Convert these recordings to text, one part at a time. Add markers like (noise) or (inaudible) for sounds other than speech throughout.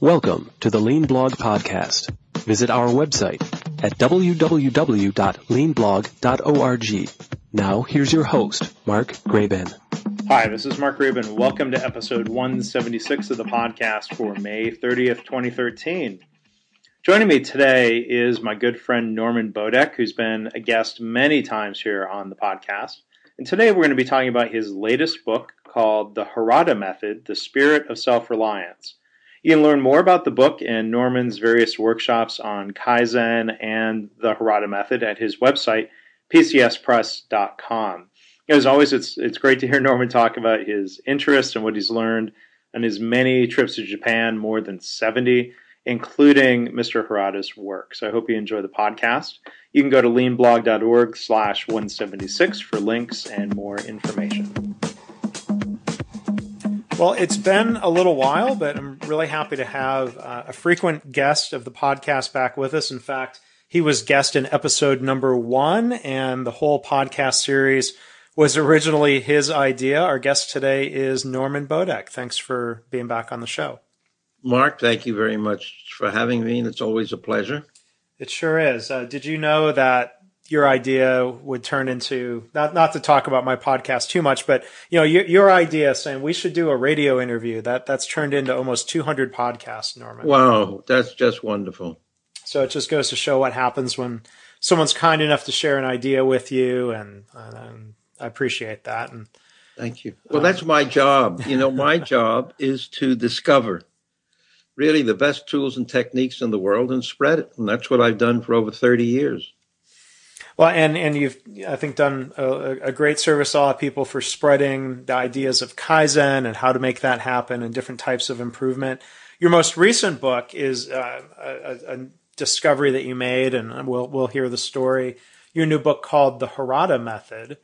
Welcome to the Lean Blog Podcast. Visit our website at www.leanblog.org. Now, here's your host, Mark Graban. Hi, this is Mark Graban. Welcome to episode 176 of the podcast for May 30th, 2013. Joining me today is my good friend Norman Bodek, who's been a guest many times here on the podcast. And today we're going to be talking about his latest book called The Harada Method The Spirit of Self Reliance. You can learn more about the book and Norman's various workshops on Kaizen and the Harada method at his website, pcspress.com. As always, it's, it's great to hear Norman talk about his interests and what he's learned on his many trips to Japan, more than 70, including Mr. Harada's work. So I hope you enjoy the podcast. You can go to leanblog.org slash 176 for links and more information. Well, it's been a little while, but I'm really happy to have uh, a frequent guest of the podcast back with us. In fact, he was guest in episode number one, and the whole podcast series was originally his idea. Our guest today is Norman Bodek. Thanks for being back on the show. Mark, thank you very much for having me, and it's always a pleasure. It sure is. Uh, did you know that your idea would turn into not not to talk about my podcast too much, but you know your, your idea saying we should do a radio interview that that's turned into almost 200 podcasts, Norman. Wow, that's just wonderful. So it just goes to show what happens when someone's kind enough to share an idea with you, and, and I appreciate that. And thank you. Well, um, that's my job. You know, my (laughs) job is to discover really the best tools and techniques in the world and spread it, and that's what I've done for over 30 years. Well, and and you've I think done a, a, great service to a lot of people for spreading the ideas of kaizen and how to make that happen and different types of improvement. Your most recent book is uh, a, a, discovery that you made, and we'll we'll hear the story. Your new book called The Harada Method: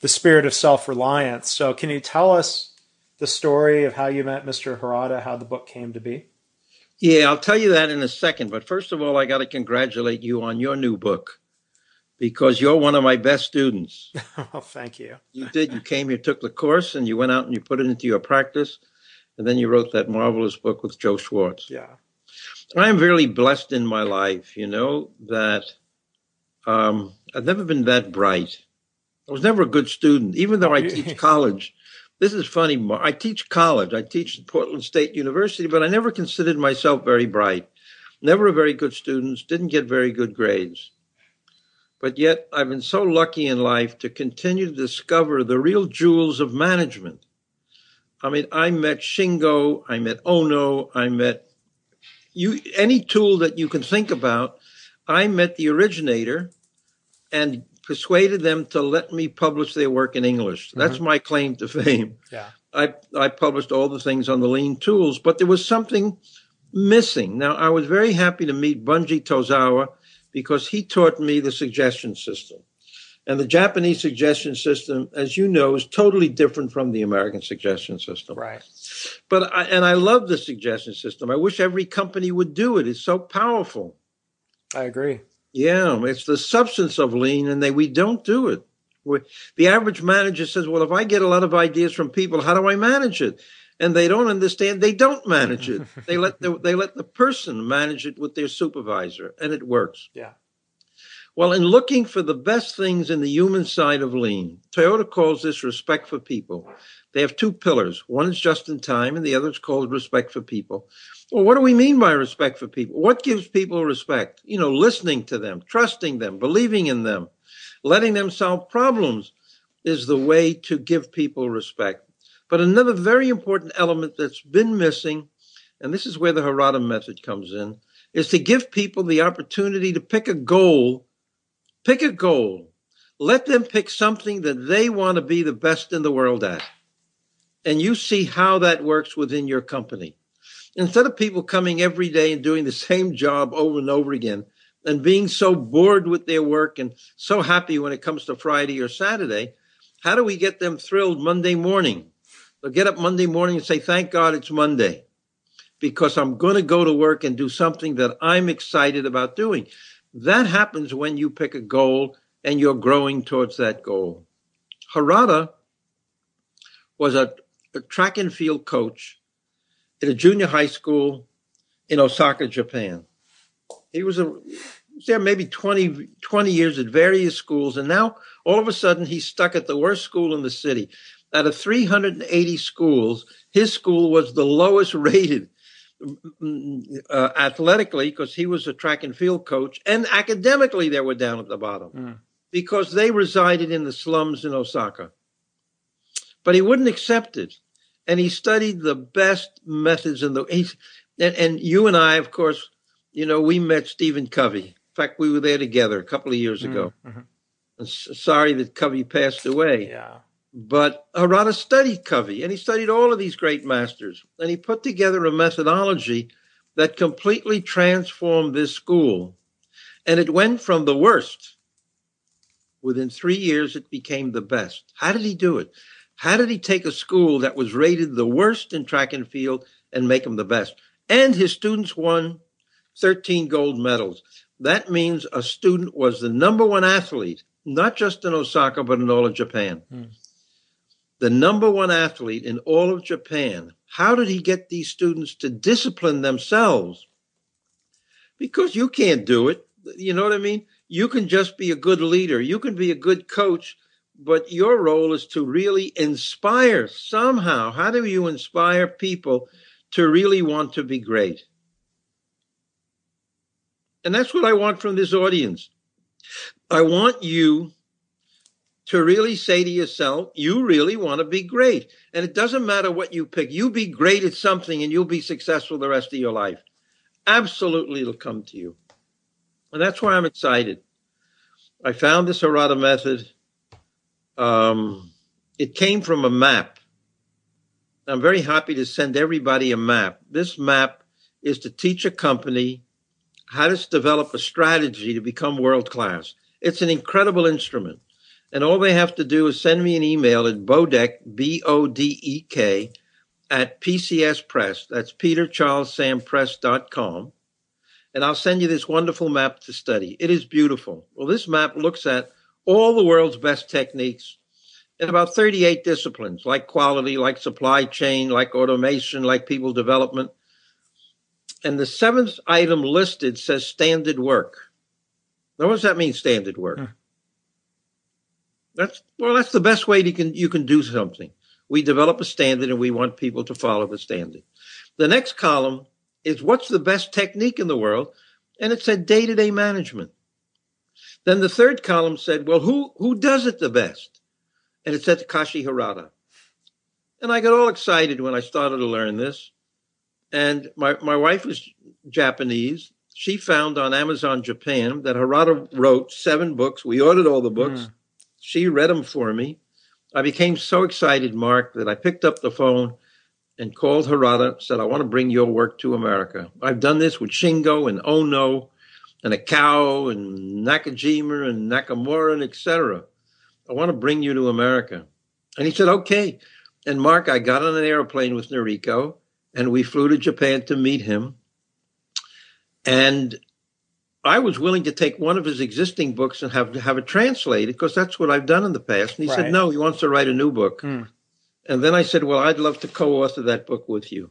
The Spirit of Self Reliance. So, can you tell us the story of how you met Mr. Harada, how the book came to be? Yeah, I'll tell you that in a second. But first of all, I got to congratulate you on your new book because you're one of my best students. (laughs) oh, thank you. You did. You came here, took the course, and you went out and you put it into your practice. And then you wrote that marvelous book with Joe Swartz. Yeah. I am really blessed in my life, you know, that um, I've never been that bright. I was never a good student, even though I (laughs) teach college. This is funny. I teach college. I teach at Portland State University, but I never considered myself very bright. Never a very good student. Didn't get very good grades. But yet, I've been so lucky in life to continue to discover the real jewels of management. I mean, I met Shingo, I met Ohno, I met you, any tool that you can think about. I met the originator and persuaded them to let me publish their work in English. That's mm-hmm. my claim to fame. Yeah. I, I published all the things on the lean tools, but there was something missing. Now, I was very happy to meet Bunji Tozawa because he taught me the suggestion system. And the Japanese suggestion system, as you know, is totally different from the American suggestion system. Right. But I, and I love the suggestion system. I wish every company would do it. It's so powerful. I agree. Yeah, it's the substance of lean, and they we don't do it. We, the average manager says, "Well, if I get a lot of ideas from people, how do I manage it?" And they don't understand they don't manage it. (laughs) They let the, they let the person manage it with their supervisor and it works. Yeah. Well in looking for the best things in the human side of lean toyota calls this respect for people. They have two pillars. One is just in time and the other is called respect for people. Well what do we mean by respect for people? What gives people respect? You know listening to them trusting them believing in them. Letting them solve problems is the way to give people respect but another very important element that's been missing, and this is where the Harada method comes in, is to give people the opportunity to pick a goal. Pick a goal. Let them pick something that they want to be the best in the world at. And you see how that works within your company. Instead of people coming every day and doing the same job over and over again and being so bored with their work and so happy when it comes to Friday or Saturday, how do we get them thrilled Monday morning? They'll get up Monday morning and say, Thank God it's Monday because I'm going to go to work and do something that I'm excited about doing. That happens when you pick a goal and you're growing towards that goal. Harada was a, a track and field coach at a junior high school in Osaka, Japan. He was, a, there maybe 20, 20 years at various schools, and now all of a sudden he's stuck at the worst school in the city. Out of 380 schools, his school was the lowest rated uh, athletically because he was a track and field coach, and academically they were down at the bottom mm. because they resided in the slums in Osaka. But he wouldn't accept it, and he studied the best methods in the. He's, and, and you and I, of course, you know, we met Stephen Covey. In fact, we were there together a couple of years ago. Mm-hmm. sorry that Covey passed away. Yeah. But Harada studied Covey and he studied all of these great masters and he put together a methodology that completely transformed this school. And it went from the worst. Within three years, it became the best. How did he do it? How did he take a school that was rated the worst in track and field and make them the best? And his students won 13 gold medals. That means a student was the number one athlete, not just in Osaka, but in all of Japan. Hmm the number one athlete in all of Japan. How did he get these students to discipline themselves? Because you can't do it. You know what I mean? You can just be a good leader, you can be a good coach, but your role is to really inspire somehow. How do you inspire people to really want to be great? And that's what I want from this audience. I want you to really say to yourself, you really want to be great. And it doesn't matter what you pick. You be great at something and you'll be successful the rest of your life. Absolutely, it'll come to you. And that's why I'm excited. I found this Harada method. Um, it came from a map. I'm very happy to send everybody a map. This map is to teach a company how to develop a strategy to become world class. It's an incredible instrument. And all they have to do is send me an email at Bodek, B O D E K, at PCS Press. That's Peter Charles Sam Press.com. And I'll send you this wonderful map to study. It is beautiful. Well, this map looks at all the world's best techniques in about 38 disciplines, like quality, like supply chain, like automation, like people development. And the seventh item listed says standard work. Now, what does that mean, standard work? That's well, that's the best way you can you can do something. We develop a standard and we want people to follow the standard. The next column is what's the best technique in the world, and it said day-to-day management. Then the third column said, well, who who does it the best? And it said Takashi Harada. And I got all excited when I started to learn this. And my, my wife was Japanese. She found on Amazon Japan that Harada wrote seven books. We ordered all the books. Mm. She read them for me. I became so excited, Mark, that I picked up the phone and called Harada, said, I want to bring your work to America. I've done this with Shingo and Ohno and Akao and Nakajima and Nakamura and etc. I want to bring you to America. And he said, okay. And Mark, I got on an airplane with Noriko and we flew to Japan to meet him. And I was willing to take one of his existing books and have have it translated because that's what I've done in the past. And he right. said, no, he wants to write a new book. Mm. And then I said, well, I'd love to co-author that book with you.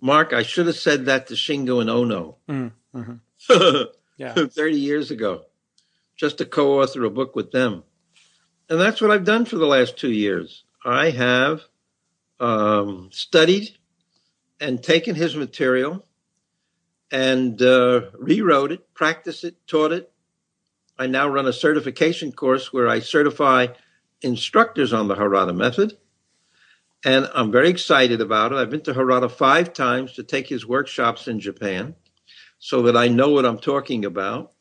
Mark, I should have said that to Shingo and Ohno mm. mm-hmm. (laughs) yeah. 30 years ago, just to co-author a book with them. And that's what I've done for the last two years. I have um, studied and taken his material and uh, rewrote it, practiced it, taught it. I now run a certification course where I certify instructors on the Harada method. And I'm very excited about it. I've been to Harada five times to take his workshops in Japan so that I know what I'm talking about.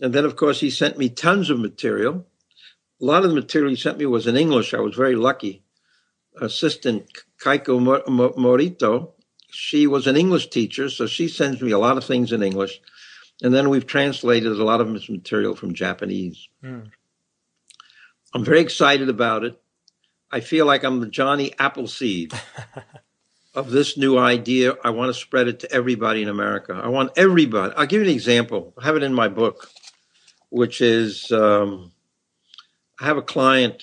And then, of course, he sent me tons of material. A lot of the material he sent me was in English. I was very lucky. Assistant Kaiko Morito she was an English teacher, so she sends me a lot of things in English. And then we've translated a lot of this material from Japanese. Mm. I'm very excited about it. I feel like I'm the Johnny Appleseed (laughs) of this new idea. I want to spread it to everybody in America. I want everybody. I'll give you an example. I have it in my book, which is um, I have a client,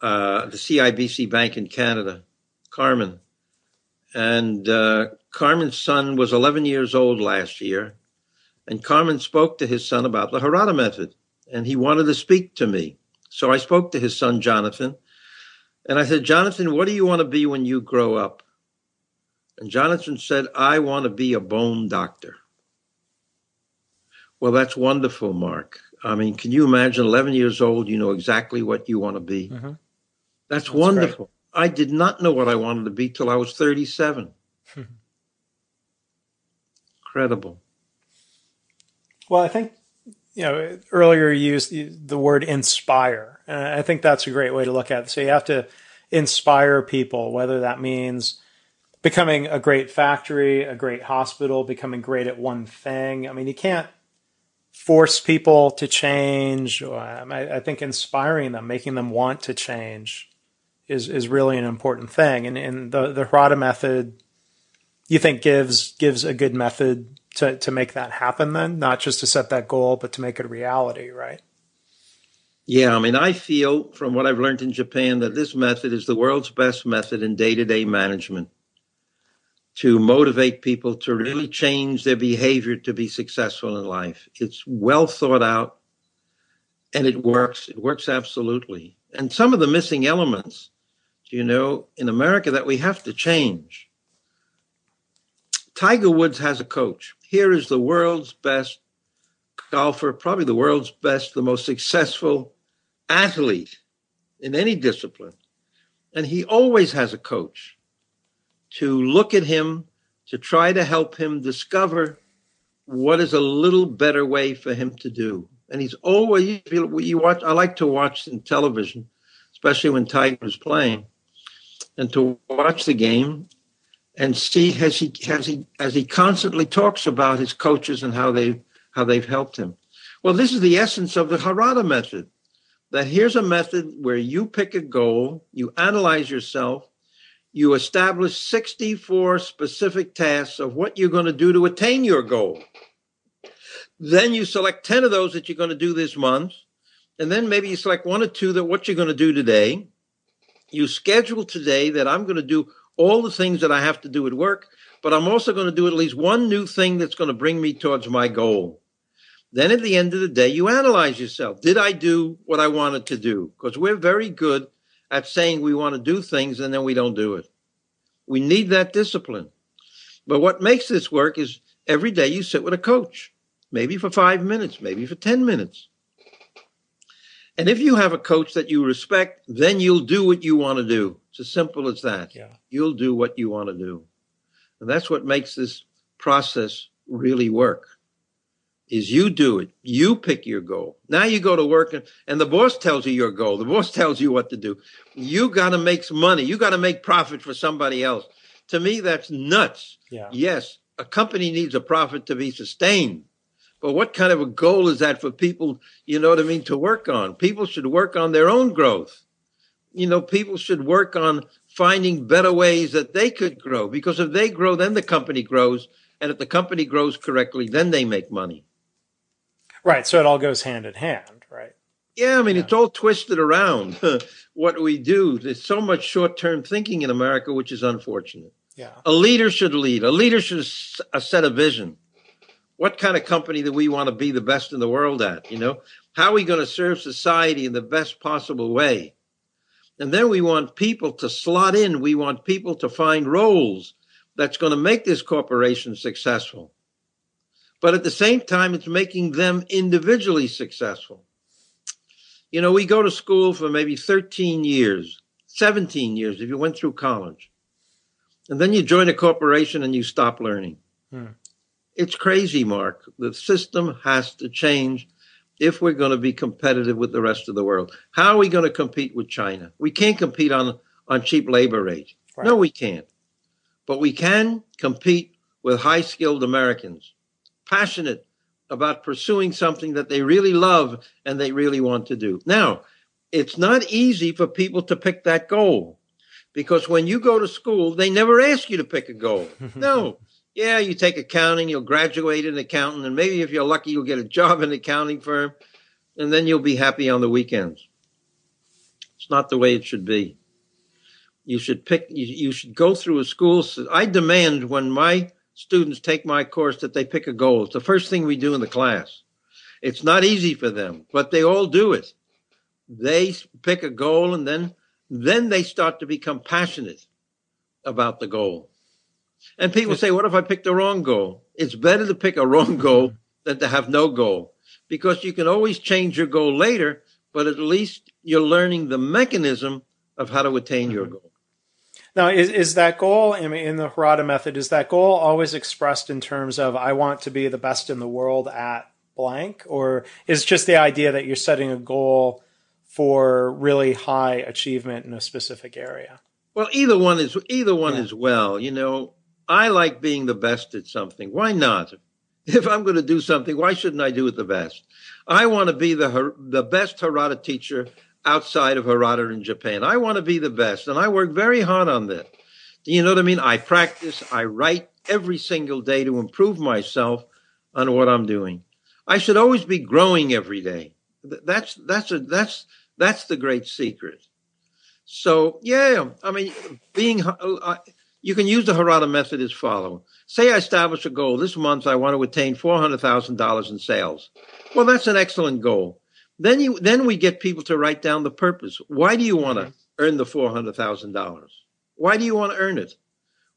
uh, the CIBC Bank in Canada, Carmen and uh, Carmen's son was 11 years old last year, and Carmen spoke to his son about the Harada method, and he wanted to speak to me. So I spoke to his son, Jonathan, and I said, Jonathan, what do you want to be when you grow up? And Jonathan said, I want to be a bone doctor. Well, that's wonderful, Mark. I mean, can you imagine 11 years old, you know exactly what you want to be? Mm-hmm. That's, that's, wonderful. Great. I did not know what I wanted to be till I was 37. (laughs) Incredible. Well, I think you know earlier you used the word inspire, and I think that's a great way to look at it. So you have to inspire people, whether that means becoming a great factory, a great hospital, becoming great at one thing. I mean, you can't force people to change. I, think inspiring them, making them want to change, is is really an important thing. And, and the the Harada method you think gives gives a good method to to make that happen then? Not just to set that goal but to make it a reality right? Yeah i mean i feel from what i've learned in japan that this method is the world's best method in day-to-day management to motivate people to really change their behavior to be successful in life. It's well thought out and it works. It works absolutely. And some of the missing elements you know in america that we have to change Tiger Woods has a coach. Here is the world's best golfer, probably the world's best, the most successful athlete in any discipline. And he always has a coach to look at him, to try to help him discover what is a little better way for him to do. And he's always, you watch, I like to watch in television, especially when Tiger is playing, and to watch the game and see as he as he as he constantly talks about his coaches and how they how they've helped him. Well, this is the essence of the Harada method. That here's a method where you pick a goal, you analyze yourself, you establish 64 specific tasks of what you're going to do to attain your goal. Then you select 10 of those that you're going to do this month. And then maybe you select one or two that what you're going to do today. You schedule today that I'm going to do all the things that I have to do at work, but I'm also going to do at least one new thing that's going to bring me towards my goal. Then at the end of the day, you analyze yourself. Did I do what I wanted to do? Because we're very good at saying we want to do things and then we don't do it. We need that discipline. But what makes this work is every day you sit with a coach, maybe for five minutes, maybe for 10 minutes. And if you have a coach that you respect, then you'll do what you want to do. It's as simple as that. Yeah. You'll do what you want to do. And that's what makes this process really work. Is you do it. You pick your goal. Now you go to work and, and the boss tells you your goal. The boss (laughs) tells you what to do. You got to make some money. You got to make profit for somebody else. To me, that's nuts. Yeah. Yes, a company needs a profit to be sustained. But what kind of a goal is that for people, you know what I mean, to work on? People should work on their own growth you know, people should work on finding better ways that they could grow because if they grow, then the company grows. And if the company grows correctly, then they make money. Right. So it all goes hand in hand, right? Yeah. I mean, yeah. it's all twisted around (laughs) what we do. There's so much short term thinking in America, which is unfortunate. Yeah. A leader should lead, a leader should a set a vision. What kind of company do we want to be the best in the world at? You know, how are we going to serve society in the best possible way? And then we want people to slot in. We want people to find roles that's going to make this corporation successful. But at the same time, it's making them individually successful. You know, we go to school for maybe 13 years, 17 years if you went through college. And then you join a corporation and you stop learning. Hmm. It's crazy, Mark. The system has to change if we're going to be competitive with the rest of the world. How are we going to compete with China? We can't compete on, on cheap labor rates. Right. No, we can't. But we can compete with high skilled Americans, passionate about pursuing something that they really love and they really want to do. Now, it's not easy for people to pick that goal because when you go to school, they never ask you to pick a goal. (laughs) No, yeah, you take accounting, you'll graduate in accounting, and maybe if you're lucky, you'll get a job in an accounting firm, and then you'll be happy on the weekends. It's not the way it should be. You should pick. You, you should go through a school. I demand when my students take my course that they pick a goal. It's the first thing we do in the class. It's not easy for them, but they all do it. They pick a goal and then then they start to become passionate about the goal. And people say, What if I pick the wrong goal? It's better to pick a wrong (laughs) goal than to have no goal because you can always change your goal later, but at least you're learning the mechanism of how to attain your mm-hmm. goal. Now, is, is that goal in, in the Harada method, is that goal always expressed in terms of I want to be the best in the world at blank? Or is just the idea that you're setting a goal for really high achievement in a specific area? Well, either one is either one yeah. is well. You know, I like being the best at something. Why not? If I'm going to do something, why shouldn't I do it the best? I want to be the the best Harada teacher outside of Harada in Japan. I want to be the best, and I work very hard on that. Do you know what I mean? I practice, I write every single day to improve myself on what I'm doing. I should always be growing every day. That's that's a that's that's the great secret. So yeah, I mean, being you can use the Harada method as follow. Say I establish a goal this month. I want to attain four hundred thousand dollars in sales. Well, that's an excellent goal. Then you then we get people to write down the purpose. Why do you want to earn the four hundred thousand dollars? Why do you want to earn it?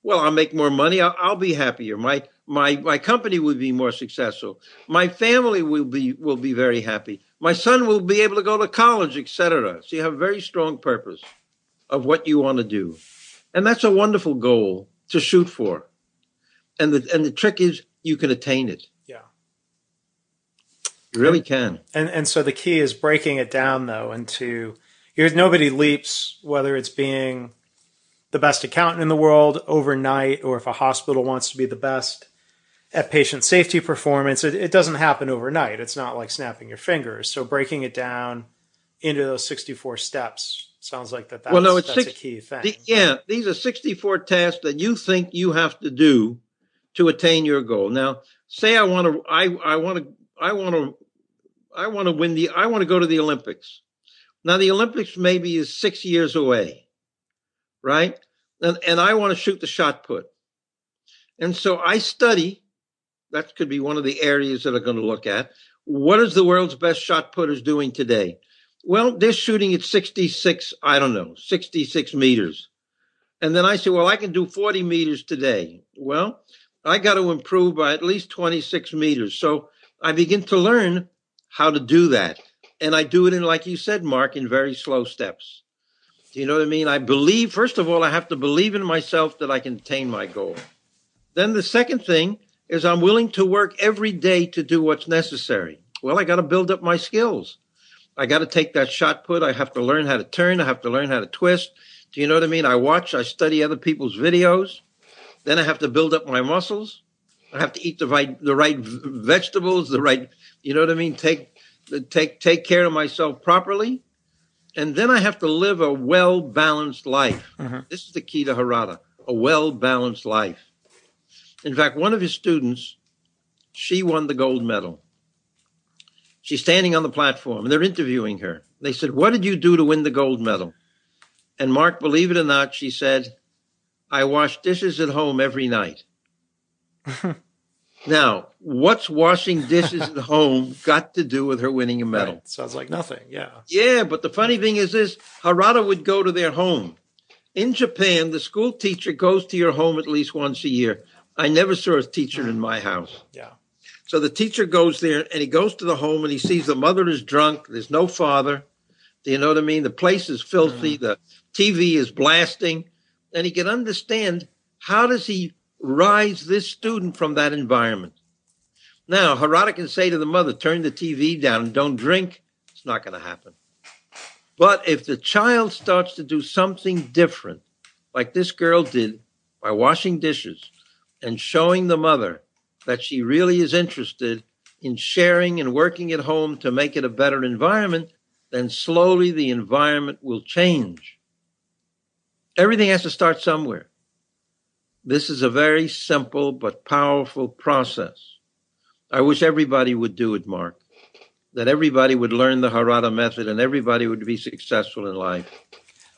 Well, I'll make more money. I'll, I'll, be happier. My my my company will be more successful. My family will be will be very happy. My son will be able to go to college, etc. So you have a very strong purpose of what you want to do, and that's a wonderful goal to shoot for. And the and the trick is you can attain it. Yeah. You really can. And and so the key is breaking it down though into you nobody leaps whether it's being the best accountant in the world overnight or if a hospital wants to be the best at patient safety performance it, it doesn't happen overnight it's not like snapping your fingers so breaking it down into those 64 steps sounds like that that's, well, no, it's that's six, a key thing the, yeah these are 64 tasks that you think you have to do to attain your goal now say i want to i i want to i want to I want to win the, I want to go to the Olympics. Now, the Olympics maybe is six years away, right? And, and I want to shoot the shot put. And so I study, that could be one of the areas that I'm going to look at. What is the world's best shot putters doing today? Well, they're shooting at 66, I don't know, 66 meters. And then I say, well, I can do 40 meters today. Well, I got to improve by at least 26 meters. So I begin to learn how to do that. And I do it in, like you said, Mark, in very slow steps. Do you know what I mean? I believe, first of all, I have to believe in myself that I can attain my goal. Then the second thing is I'm willing to work every day to do what's necessary. Well, I got to build up my skills. I got to take that shot put. I have to learn how to turn. I have to learn how to twist. Do you know what I mean? I watch, I study other people's videos. Then I have to build up my muscles. I have to eat the right the right vegetables, the right you know what I mean. Take take take care of myself properly, and then I have to live a well balanced life. Mm-hmm. This is the key to Harada: a well balanced life. In fact, one of his students, she won the gold medal. She's standing on the platform, and they're interviewing her. They said, "What did you do to win the gold medal?" And Mark, believe it or not, she said, "I wash dishes at home every night." (laughs) Now, what's washing dishes at (laughs) home got to do with her winning a medal? Right. Sounds like nothing. Yeah. Yeah, but the funny thing is this Harada would go to their home. In Japan, the school teacher goes to your home at least once a year. I never saw a teacher in mm. my house. Yeah. So the teacher goes there and he goes to the home and he sees the mother is drunk. There's no father. Do you know what I mean? The place is filthy. Mm. The TV is blasting. And he can understand how does he rise this student from that environment. Now, Harada can say to the mother, turn the TV down and don't drink. It's not going to happen. But if the child starts to do something different, like this girl did by washing dishes and showing the mother that she really is interested in sharing and working at home to make it a better environment, then slowly the environment will change. Everything has to start somewhere. This is a very simple but powerful process. I wish everybody would do it, Mark. That everybody would learn the Harada method and everybody would be successful in life.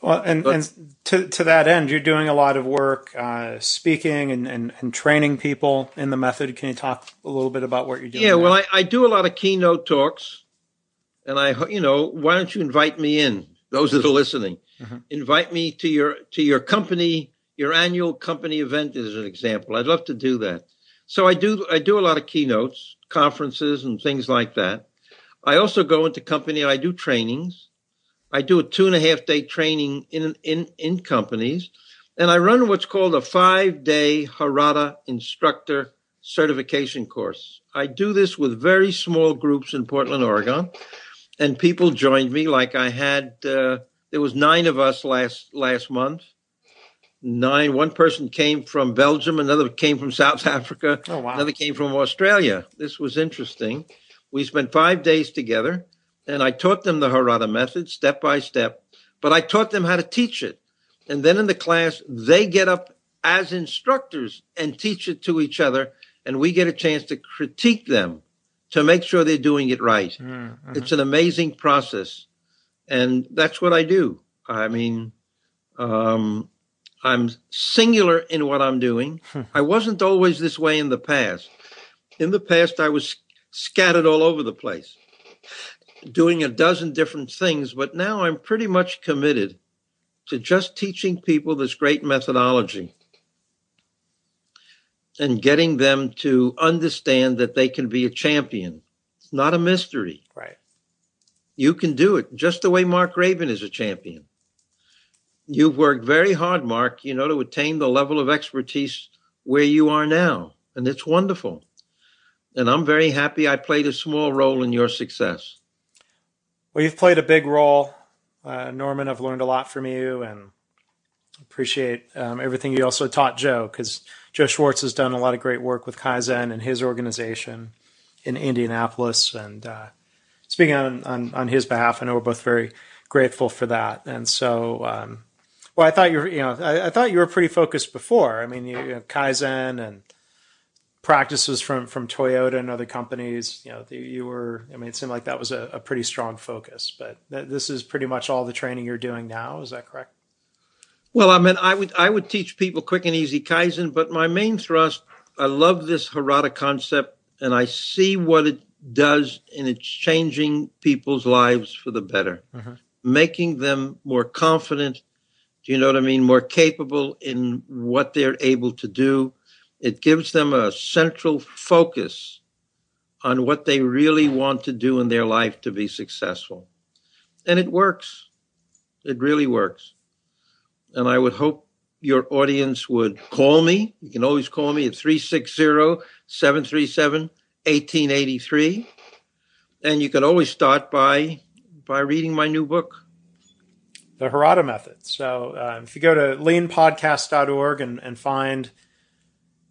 Well, and, But- and to, to that end, you're doing a lot of work uh, speaking and, and, and training people in the method. Can you talk a little bit about what you're doing? Yeah, well. I, I do a lot of keynote talks, and I, you know, why don't you invite me in? Those that are listening, Mhm. invite me to your to your company, your annual company event, as an example. I'd love to do that. So I do I do a lot of keynotes, conferences, and things like that. I also go into company. I do trainings. I do a two and a half day training in in in companies, and I run what's called a five day Harada instructor certification course. I do this with very small groups in Portland, Oregon, and people joined me. Like I had, uh, there was nine of us last last month. Nine. One person came from Belgium, another came from South Africa, oh wow, another came from Australia. This was interesting. We spent five days together, and I taught them the Harada method step by step. But I taught them how to teach it, and then in the class they get up as instructors and teach it to each other, and we get a chance to critique them to make sure they're doing it right. Mm, mhm. It's an amazing process, and that's what I do. I mean, um, I'm singular in what I'm doing. (laughs) I wasn't always this way in the past. In the past, I was scattered all over the place, doing a dozen different things, but now I'm pretty much committed to just teaching people this great methodology and getting them to understand that they can be a champion. It's not a mystery. right. You can do it just the way Mark Graban is a champion. You've worked very hard, Mark, you know, to attain the level of expertise where you are now. And it's wonderful. And I'm very happy I played a small role in your success. Well, you've played a big role, uh, Norman. I've learned a lot from you, and appreciate um, everything you also taught Joe because Joe Swartz has done a lot of great work with Kaizen and his organization in Indianapolis. And uh, speaking on, on on his behalf, I know we're both very grateful for that. And so, um, well, I thought you were, you know, I, I thought you were pretty focused before. I mean, you, you know, Kaizen and practices from from Toyota and other companies. You know, the, you were. I mean, it seemed like that was a, a pretty strong focus. But th- this is pretty much all the training you're doing now. Is that correct? Well, I mean, I would I would teach people quick and easy Kaizen, but my main thrust, I love this Harada concept, and I see what it does in it's changing people's lives for the better, Mhm. making them more confident. Do you know what I mean? More capable in what they're able to do. It gives them a central focus on what they really want to do in their life to be successful, and it works. It really works and I would hope your audience would call me. You can always call me at 360 737 1883. And you can always start by by reading my new book. the Harada method. So uh, if you go to leanpodcast.org and, and find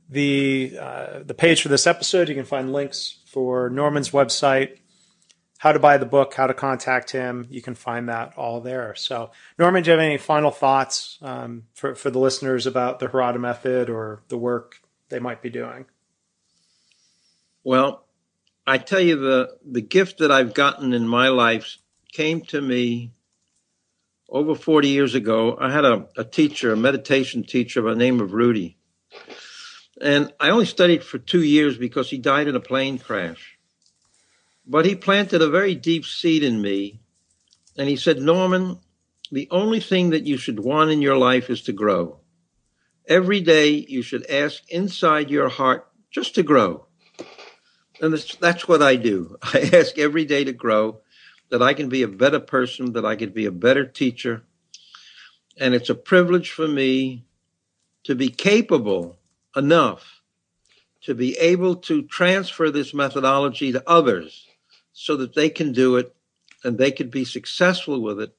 the uh, the page for this episode, you can find links for Norman's website, how to buy the book, how to contact him. You can find that all there. So Norman, do you have any final thoughts um, for for the listeners about the Harada method or the work they might be doing? Well, I tell you the the gift that I've gotten in my life came to me over 40 years ago. I had a, a teacher, a meditation teacher by the name of Rudi. And I only studied for two years because he died in a plane crash. But he planted a very deep seed in me. And he said, Norman, the only thing that you should want in your life is to grow. Every day you should ask inside your heart just to grow. And that's, what I do. (laughs) I ask every day to grow, that I can be a better person, that I can be a better teacher. And it's a privilege for me to be capable enough to be able to transfer this methodology to others so that they can do it and they could be successful with it.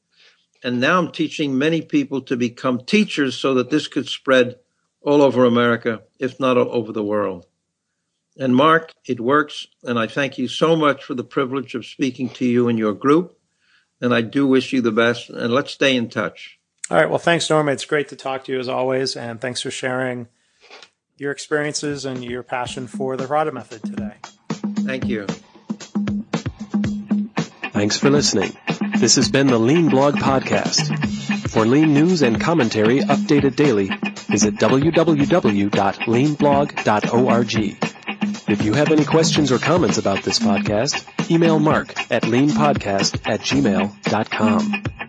And now I'm teaching many people to become teachers so that this could spread all over America, if not all over the world. And Mark, it works. And I thank you so much for the privilege of speaking to you and your group. And I do wish you the best. And let's stay in touch. All right. Well, thanks, Norman. It's great to talk to you as always, and thanks for sharing your experiences and your passion for the Harada method today. Thank you. Thanks for listening. This has been the Lean Blog Podcast. For lean news and commentary updated daily, visit www.leanblog.org. If you have any questions or comments about this podcast, email mark at leanpodcast at gmail.com.